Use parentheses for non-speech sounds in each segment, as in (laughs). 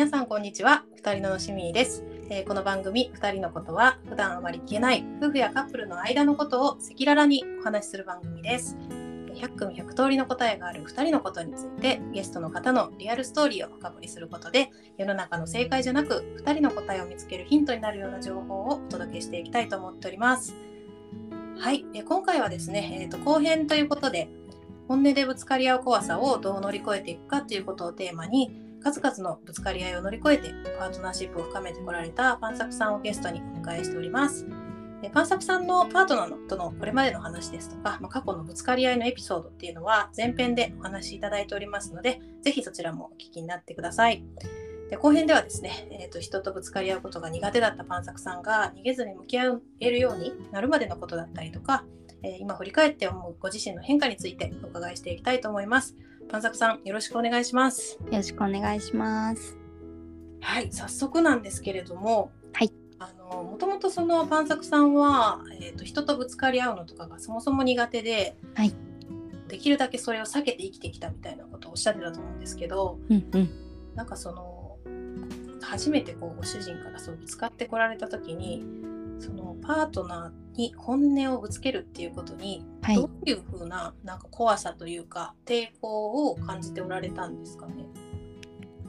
皆さんこんにちは。二人のしみです、えーこの番組二人のことは普段あまり聞けない夫婦やカップルの間のことを赤裸々にお話しする番組です。100組100通りの答えがある二人のことについてゲストの方のリアルストーリーを深掘りすることで世の中の正解じゃなく二人の答えを見つけるヒントになるような情報をお届けしていきたいと思っております。はい、えー今回はですね、えーと後編ということで本音でぶつかり合う怖さをどう乗り越えていくかということをテーマに数々のぶつかり合いを乗り越えてパートナーシップを深めてこられたパンサクさんをゲストにお迎えしております。パンサクさんのパートナーのとのこれまでの話ですとか、まあ、過去のぶつかり合いのエピソードっていうのは前編でお話しいただいておりますので、ぜひそちらもお聞きになってください。で後編ではですね、えーと、人とぶつかり合うことが苦手だったパンサクさんが逃げずに向き合えるようになるまでのことだったりとか、えー今振り返って思うご自身の変化についてお伺いしていきたいと思います。パンサクさん、よろしくお願いします。よろしくお願いします。はい、早速なんですけれども、はい、あのもともとそのパンサクさんは、えー、と人とぶつかり合うのとかがそもそも苦手で、はいできるだけそれを避けて生きてきたみたいなことをおっしゃってたと思うんですけど、うんうん。なんかその初めてこうご主人からそうぶつかってこられた時にそのパートナーに本音をぶつけるっていうことにはいど。ういうふうななんか怖さというか抵抗を感じておられたんですかね？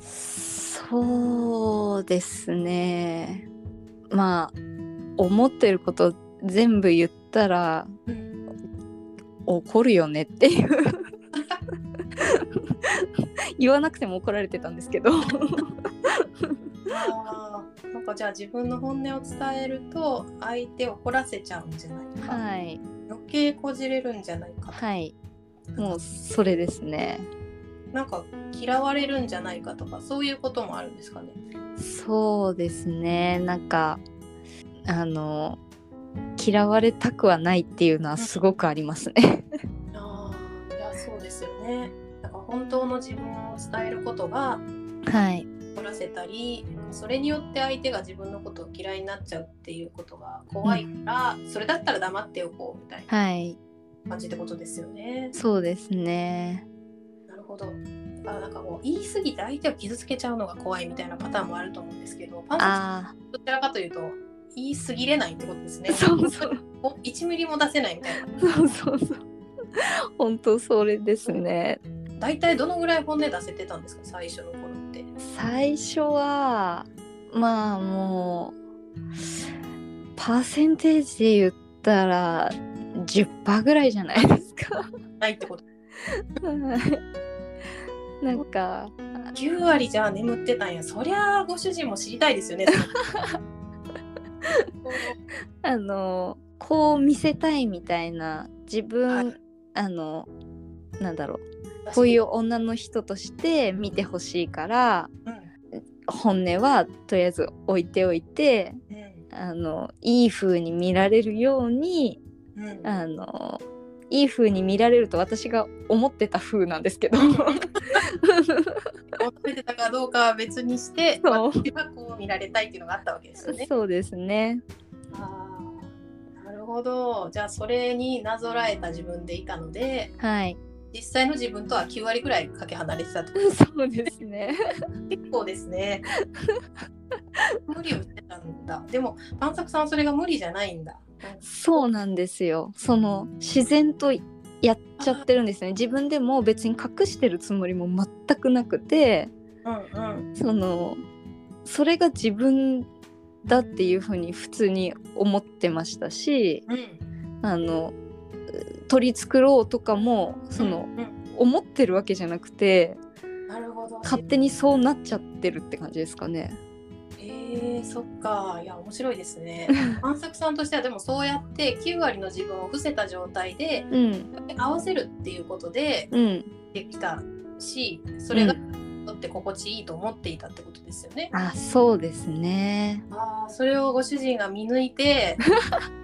そうですね。まあ、思ってること全部言ったら怒るよねっていう。(laughs) 言わなくても怒られてたんですけど。あーなんかじゃあ自分の本音を伝えると相手を怒らせちゃうんじゃないか、はい。余計こじれるんじゃないか、はい。もうそれですね。なんか嫌われるんじゃないかとかそういうこともあるんですかね。そうですね。なんか、あの、嫌われたくはないっていうのはすごくありますね。ああいやそうですよね。なんか本当の自分を伝えることがはい。怒らせたりそれによって相手が自分のことを嫌いになっちゃうっていうことが怖いから、それだったら黙っておこうみたいなはい。感じってことですよね。そうですね。なるほど。だからなんかもう言い過ぎて相手を傷つけちゃうのが怖いみたいなパターンもあると思うんですけど、パンサあどちらかというと言い過ぎれないってことですねあ、。そうそう。お1ミリも出せないみたいな。そうそうそう。本当それですね。大体どのぐらい本音出せてたんですか最初の。最初はまあもうパーセンテージで言ったら10%ぐらいじゃないですか。ないってこと。なんか9割じゃあ眠ってたんや。そりゃあご主人も知りたいですよね。(laughs) あのこう見せたいみたいな自分、はいあのなんだろうこういう女の人として見てほしいからうん本音はとりあえず置いておいてうん。あのいい風に見られるようにうん。あのいい風に見られると私が思ってた風なんですけど。求めてたかどうかは別にして、そう。私はこう見られたいっていうのがあったわけですよね。そうですね。あーなるほど。じゃあそれになぞらえた自分でいたので、はい実際の自分とは9割くらいかけ離れてたってことそうですね結構ですね。無理をしてたんだ。でも、パンサクさんはそれが無理じゃないんだ。そうなんですよその自然とやっちゃってるんですね自分でも別に隠してるつもりも全くなくてうんうん。そのそれが自分だっていうふうに普通に思ってましたしうん。あの取り繕おうとかもその、うん思ってるわけじゃなくてうんなるほど。勝手にそうなっちゃってるって感じですかね。えー、そっか。いや、面白いですね。パンサクさんとしては、でもそうやって9割の自分を伏せた状態で、うん合わせるっていうことでうん、できたし、それが、とって心地いいと思っていたってことですよね。あそうですね。ああ、それをご主人が見抜いて、(laughs)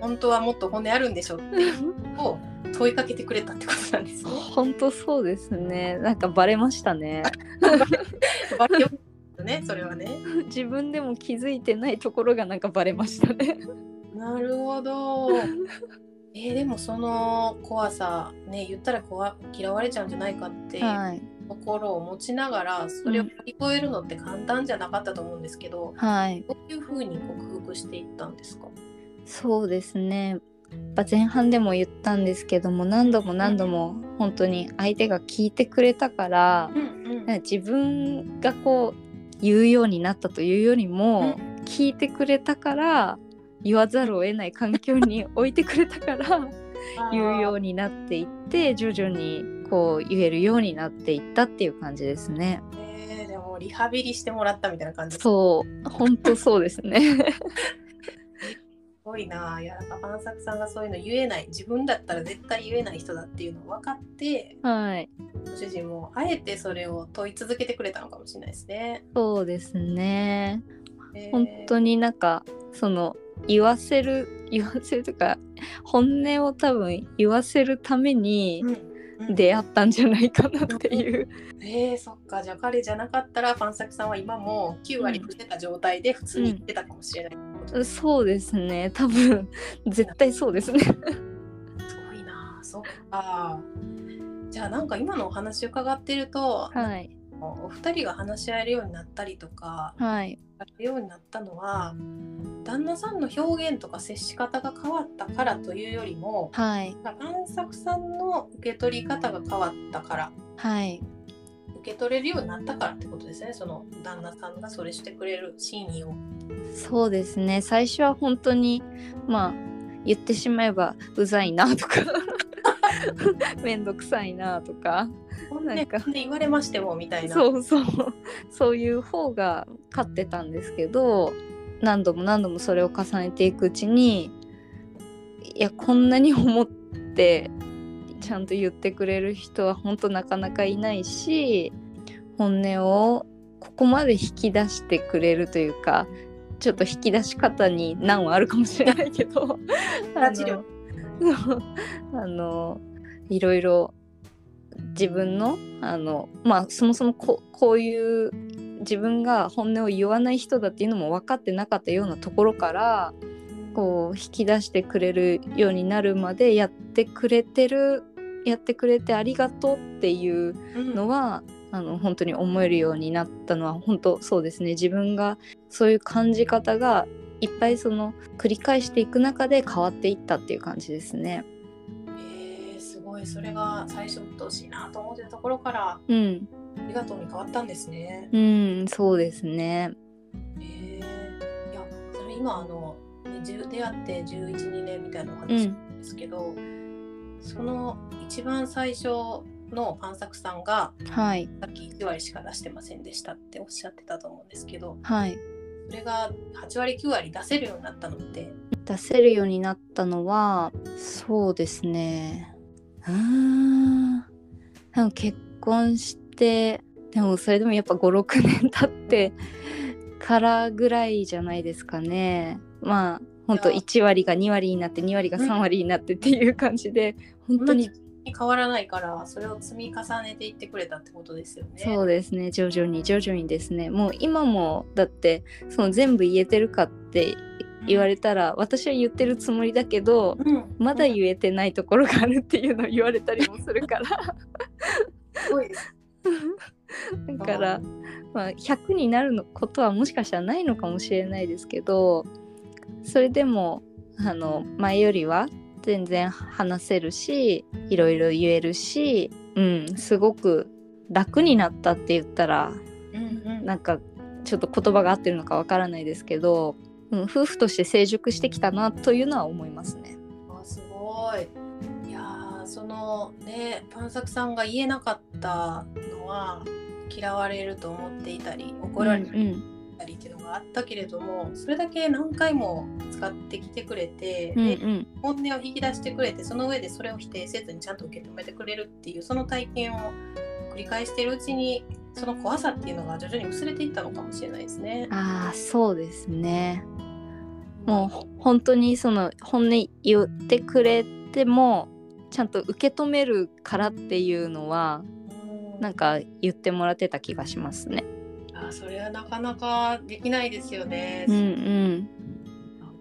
本当はもっと骨あるんでしょっていう (laughs) のを問いかけてくれたってことなんですね。本当そうですね。なんかバレましたね。(laughs) バレよね、それはね。(laughs) 自分でも気づいてないところがなんかバレましたね。なるほど。えーでもその怖さね言ったら怖嫌われちゃうんじゃないかってはい。心を持ちながらそれを乗り越えるのって簡単じゃなかったと思うんですけど、はいどういうふうに克服していったんですか？そうですね。やっぱ前半でも言ったんですけども何度も何度も本当に相手が聞いてくれたからうんうん。自分がこう言うようになったというよりも、聞いてくれたから言わざるを得ない環境に置いてくれたから (laughs) 言うようになっていって徐々にこう言えるようになっていったっていう感じですね。えーでもリハビリしてもらったみたいな感じ。すそう。本当そうですね。(laughs) ごいな。いや、なんンサクさんがそういうの言えない、自分だったら絶対言えない人だっていうのを分かって、はいご主人もあえてそれを問い続けてくれたのかもしれないですね。そうですね。えー本当になんかその言わせる (laughs) 言わせるとか本音を多分言わせるために出会ったんじゃないかなっていう。えー、そっかじゃあ彼じゃなかったらパンサクさんは今も9割伏せた状態で普通に言ってたかもしれない、すそうですね。多分絶対そうですね。ごいな。そっか。じゃあなんか今のお話伺ってると、はい。お二人が話し合えるようになったりとかはい。ようになったのは旦那さんの表現とか接し方が変わったからというよりもはい。パンサクさんの受け取り方が変わったからはい。受け取れるようになったからってことですね。その旦那さんがそれしてくれる真意を。そうですね。最初は本当にまあ言ってしまえばうざいなとかめんどくさいなとかなんか。で言われましてもみたいな。そうそう。そういう方が勝ってたんですけど何度も何度もそれを重ねていくうちにいやこんなに思ってちゃんと言ってくれる人は本当なかなかいないし本音をここまで引き出してくれるというかちょっと引き出し方に難はあるかもしれないけどラジオあのいろいろ自分のあのまあそもそもここういう自分が本音を言わない人だっていうのも分かってなかったようなところからこう引き出してくれるようになるまでやってくれてるやってくれてありがとうっていううん。のは、あの本当に思えるようになったのは本当そうですね。自分がそういう感じ方がいっぱいその繰り返していく中で変わっていったっていう感じですね。えー、すごいそれが最初うっとうしいなと思ってたところからうん、ありがとうに変わったんですね。うん、そうですね。えー、いやそれ今あの、出会って112年みたいなおう話ん、なんですけど、その一番最初のパンサクさんがはい、さっき1割しか出してませんでしたっておっしゃってたと思うんですけどはい。それが8割9割出せるようになったのって。出せるようになったのはそうですね。うー。んでも結婚してでもそれでもやっぱ56年経ってからぐらいじゃないですかね。まあ本当いや。1割が2割になって2割が3割になってっていう感じで本当に変わらないからそれを積み重ねていってくれたってことですよね。そうですね。徐々に徐々にですね。もう今もだってその全部言えてるかって言われたら私は言ってるつもりだけどうん、まだ言えてないところがあるっていうのを言われたりもするから。すごいです。だから、まあ、100になるのことはもしかしたらないのかもしれないですけどそれでもあの前よりは全然話せるしいろいろ言えるし、うん、すごく楽になったって言ったらうんうんなんかちょっと言葉が合ってるのかわからないですけど、うん、夫婦として成熟してきたなというのは思いますね。あすごい。いやーそのねパンサクさんが言えなかったのは嫌われると思っていたり怒られたりっていうのがあったけれども、それだけ何回も使ってきてくれて、でうんうん本音を引き出してくれてその上でそれを否定せずにちゃんと受け止めてくれるっていうその体験を繰り返しているうちにその怖さっていうのが徐々に薄れていったのかもしれないですね。ああそうですね。もう本当にその本音言ってくれてもちゃんと受け止めるからっていうのはうんなんか言ってもらってた気がしますね。あそれはなかなかできないですよね。うんうん。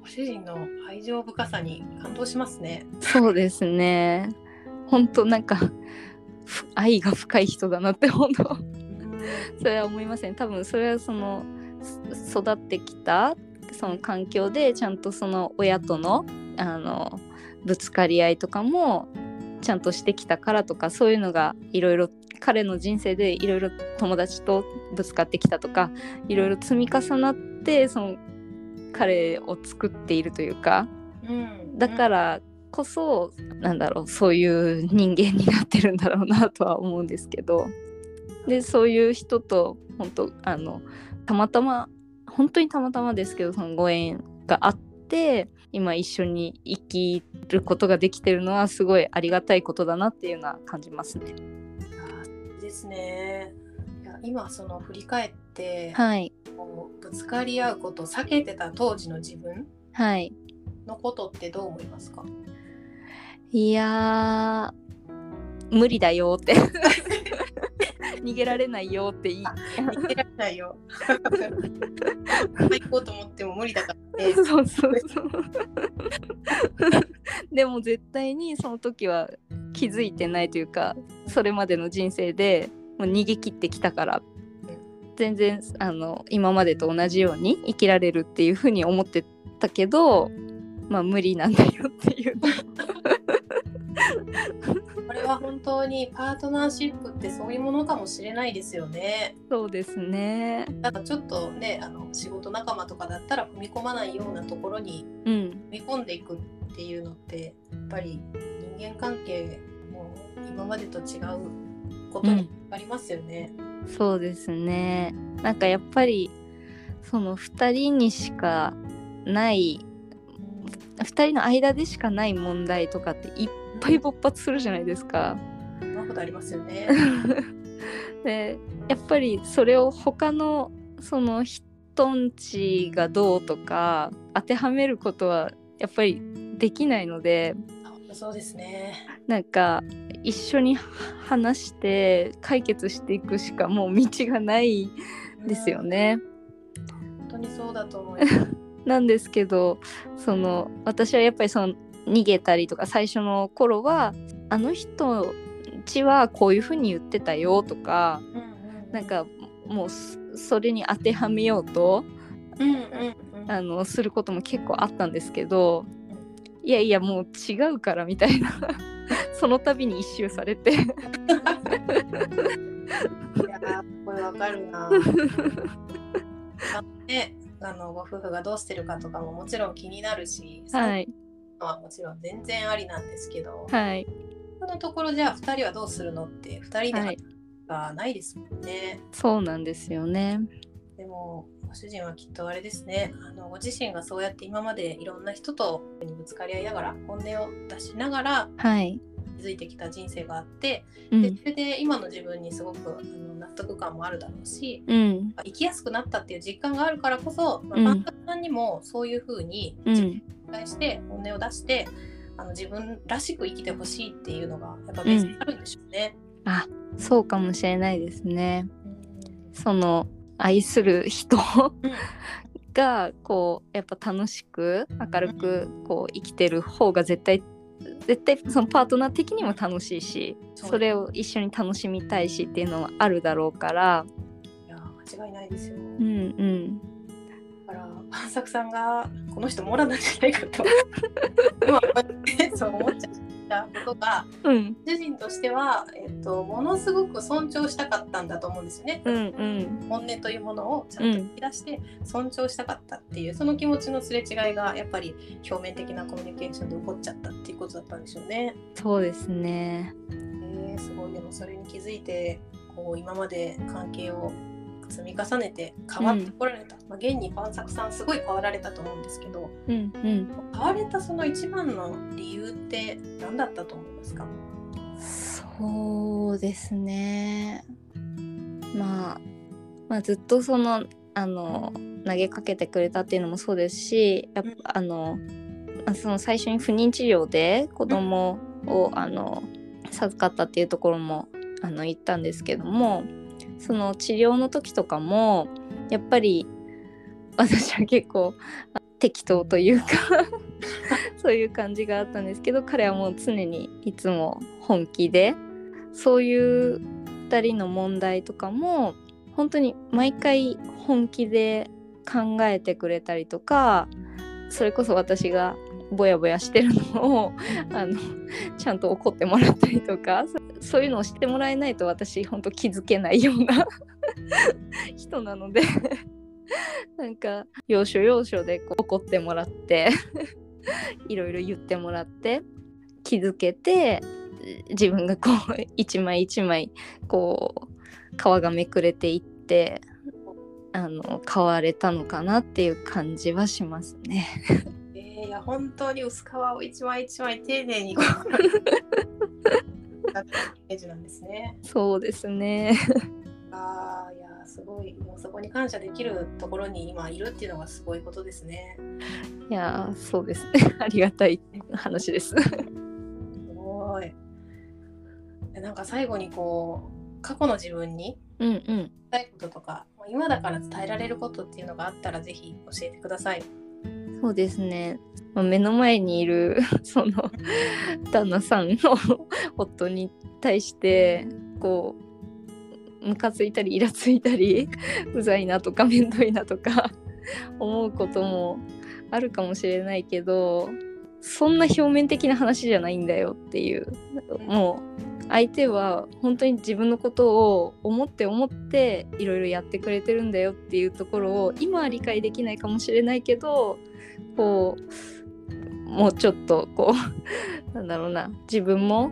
ご主人の愛情深さに感動しますね。そうですね。本当なんかふ愛が深い人だなって本当うんそれは思いません多分それはそのす育ってきたその環境でちゃんとその親とのあのぶつかり合いとかもちゃんとしてきたからとかそういうのがいろいろ彼の人生でいろいろ友達とぶつかってきたとかいろいろ積み重なってその彼を作っているというかうんだからこそなんだろうそういう人間になってるんだろうなとは思うんですけどでそういう人と本当あのたまたま本当にたまたまですけどそのご縁があって今一緒に生きることができてるのはすごいありがたいことだなっていうのは感じますね。ですねいや今その振り返って、はいこうぶつかり合うことを避けてた当時の自分はいのことってどう思いますか？いやー無理だよって (laughs) 逃げられないよって言い逃げられないよ。行こうと思っても無理だからね。そうそうそう。(laughs) でも絶対にその時は気づいてないというかそれまでの人生でもう逃げ切ってきたから全然あの今までと同じように生きられるっていうふうに思ってたけどまあ無理なんだよっていう。これは本当にパートナーシップってそういうものかもしれないですよね。そうですね。だからちょっとねあの仕事仲間とかだったら踏み込まないようなところにうん踏み込んでいくっていうのってやっぱり人間関係も今までと違うことにありますよね。そうですね。なんかやっぱりその2人にしかない2人の間でしかない問題とかっていっぱい勃発するじゃないですか。そんなことありますよね。(laughs) でやっぱりそれを他のその人んちがどうとか当てはめることはやっぱりできないのでそうですね。なんか一緒に話して解決していくしかもう道がないですよね。本当にそうだと思います。(laughs) なんですけどその私はやっぱりその逃げたりとか最初の頃はあの人ちはこういうふうに言ってたよとかなんかもうそそれに当てはめようとうんうんうんあのすることも結構あったんですけどいやいやもう違うからみたいな。(laughs) その度に一周されて。いやーこれわかるな。(laughs) あのね、あのご夫婦がどうしてるかとかももちろん気になるし、はい。はもちろん全然ありなんですけど、はい。そのところじゃあ2人はどうするのって2人ではないですもんね。そうなんですよね。でもご主人はきっとあれですね。あのご自身がそうやって今までいろんな人とぶつかり合いながら本音を出しながらはい。築いてきた人生があって、うん。でそれで今の自分にすごくあの納得感もあるだろうしうん。生きやすくなったっていう実感があるからこそ、まあうん。パンダさんにもそういうふうに自分にうん対して本音を出して、あの自分らしく生きてほしいっていうのがやっぱベースにあるんでしょうね。あそうかもしれないですね。うん。その愛する人うん。がこうやっぱ楽しく明るくこう生きてる方が絶対絶対そのパートナー的にも楽しいしそれを一緒に楽しみたいしっていうのはあるだろうから。いや間違いないですよ。うんうん。だからパンサクさんがこの人モラなんじゃないかと。(laughs) そう思っちゃったことがうん主人としては、えっと、ものすごく尊重したかったんだと思うんですよね。うんうん本音というものをちゃんと引き出して尊重したかったっていう、その気持ちのすれ違いがやっぱり表面的なコミュニケーションで起こっちゃったっていうことだったんでしょうね。そうですねえー、すごいでもそれに気づいてこう今まで関係を積み重ねて変わってこられた、まあ、現にパンサクさんすごい変わられたと思うんですけどうんうん。変われたその一番の理由って何だったと思いますか？そうですね。まあまあずっとそのあの投げかけてくれたっていうのもそうですしやっぱあのまあその最初に不妊治療で子供をあの授かったっていうところもあの言ったんですけどもその治療の時とかもやっぱり私は結構適当というか (laughs) そういう感じがあったんですけど彼はもう常にいつも本気でそういう2人の問題とかも本当に毎回本気で考えてくれたりとかそれこそ私がぼやぼやしてるのをあのちゃんと怒ってもらったりとかそういうのを知ってもらえないと私本当気づけないような (laughs) 人なのでなんか要所要所でこう怒ってもらっていろいろ言ってもらって気づけて自分がこう一枚一枚こう皮がめくれていってあの変われたのかなっていう感じはしますね。えー、いや本当に薄皮を一枚一枚丁寧にこうージなんですね。そうですね。ああいやすごいもうそこに感謝できるところに今いるっていうのがすごいことですね。いやそうですね (laughs) ありがたい話です。すごい。なんか最後にこう過去の自分にうんうん。伝えたいこととか今だから伝えられることっていうのがあったらぜひ教えてください。そうですね。まあ、目の前にいる (laughs) その旦那さんの夫に対してこうムカついたりイラついたり (laughs) うざいなとかめんどいなとか (laughs) 思うこともあるかもしれないけどそんな表面的な話じゃないんだよっていうもう相手は本当に自分のことを思って思っていろいろやってくれてるんだよっていうところを今は理解できないかもしれないけどこうもうちょっとこう (laughs) なんだろうな。自分も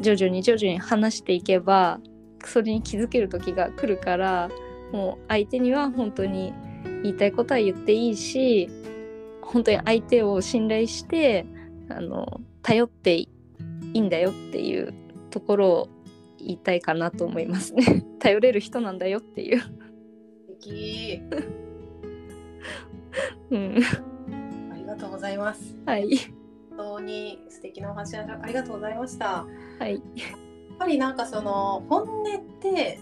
徐々に徐々に話していけばそれに気づける時が来るからもう相手には本当に言いたいことは言っていいし本当に相手を信頼してあの頼っていいんだよっていうところを言いたいかなと思いますね。(laughs) 頼れる人なんだよっていう。素敵うん、ありがとうございます。はい。本当に素敵なお話ありがとうございました。はい。やっぱりなんかその本音って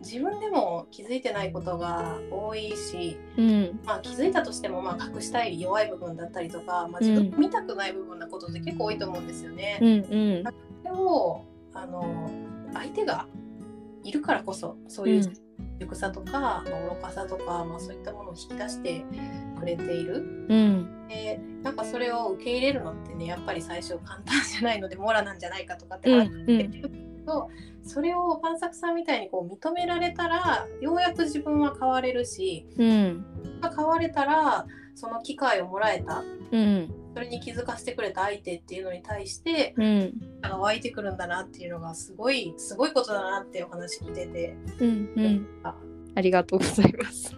自分でも気づいてないことが多いし、うん。まあ、気づいたとしてもまあ隠したい弱い部分だったりとか、まあ、自分が見たくない部分なことって結構多いと思うんですよね。うんうん。でもあの相手がいるからこそそういう熟さとか、まあ、愚かさとか、まあ、そういったものを引き出してくれている。うん。でなんかそれを受け入れるのってねやっぱり最初簡単じゃないのでモラなんじゃないかとかってうん話してるけど、それをパンサクさんみたいにこう認められたらようやく自分は変われるしうん。変われたらその機会をもらえたうん。それに気づかせてくれた相手っていうのに対してうん。が湧いてくるんだなっていうのがすごいすごいことだなってお話聞いてて。うん。うん。あありがとうございます。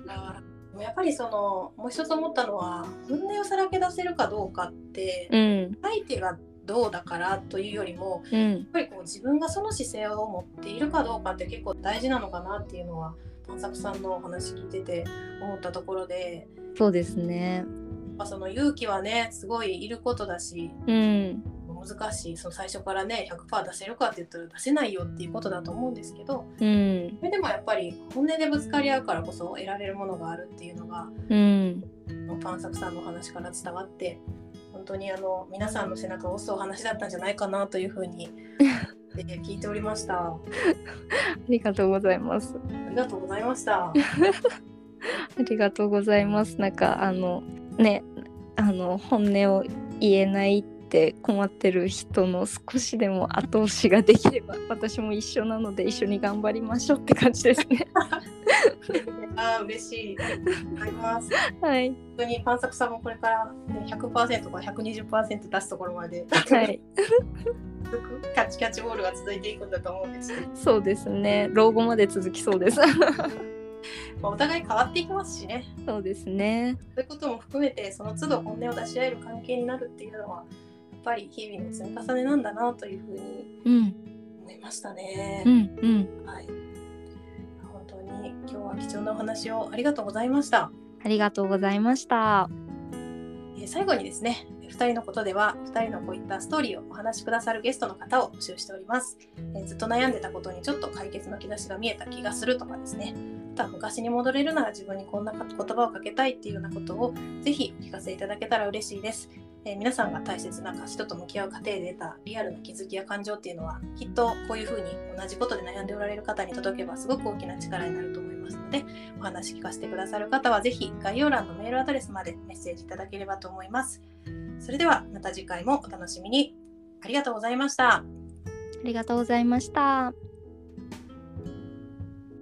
やっぱりそのもう一つ思ったのは本音をさらけ出せるかどうかってうん。相手がどうだからというよりもうん。やっぱりこう自分がその姿勢を持っているかどうかって結構大事なのかなっていうのは探索さんのお話聞いてて思ったところで、そうですね。まあ、その勇気はねすごいいることだしうん。難しいその最初からね100%出せるかって言ったら出せないよっていうことだと思うんですけどうん。それでもやっぱり本音でぶつかり合うからこそ得られるものがあるっていうのがうん。パンサクさんのお話から伝わって本当にあの皆さんの背中を押すお話だったんじゃないかなというふうに (laughs) えー聞いておりました。あありがとうございます。りがとうございました。ありがとうございます。なんかあのねあの本音を言えないって困ってる人の少しでも後押しができれば私も一緒なので一緒に頑張りましょうって感じですね。(laughs) あー嬉しい。ありがとうございます。はい本当にパンサクさんもこれから、ね、100%から120%出すところまで、はい (laughs) キャッチキャッチボールが続いていくんだと思うんですそうですね老後まで続きそうです。まあ、お互い変わっていきますしね。そうですね。そういうことも含めてその都度本音を出し合える関係になるっていうのはやっぱり日々の積み重ねなんだなというふうにうん思いましたね。うんうんはい、本当に今日は貴重なお話をありがとうございました。ありがとうございました。えー最後にですね2人のことでは2人のこういったストーリーをお話しくださるゲストの方を募集しております、えーずっと悩んでたことにちょっと解決の兆しが見えた気がするとかですねあとは昔に戻れるなら自分にこんな言葉をかけたいっていうようなことをぜひお聞かせいただけたら嬉しいです、えー皆さんが大切な人と向き合う過程で得たリアルな気づきや感情っていうのはきっとこういうふうに同じことで悩んでおられる方に届けばすごく大きな力になると思いますのでお話聞かせてくださる方はぜひ概要欄のメールアドレスまでメッセージいただければと思います。それではまた次回もお楽しみに。ありがとうございました。ありがとうございました。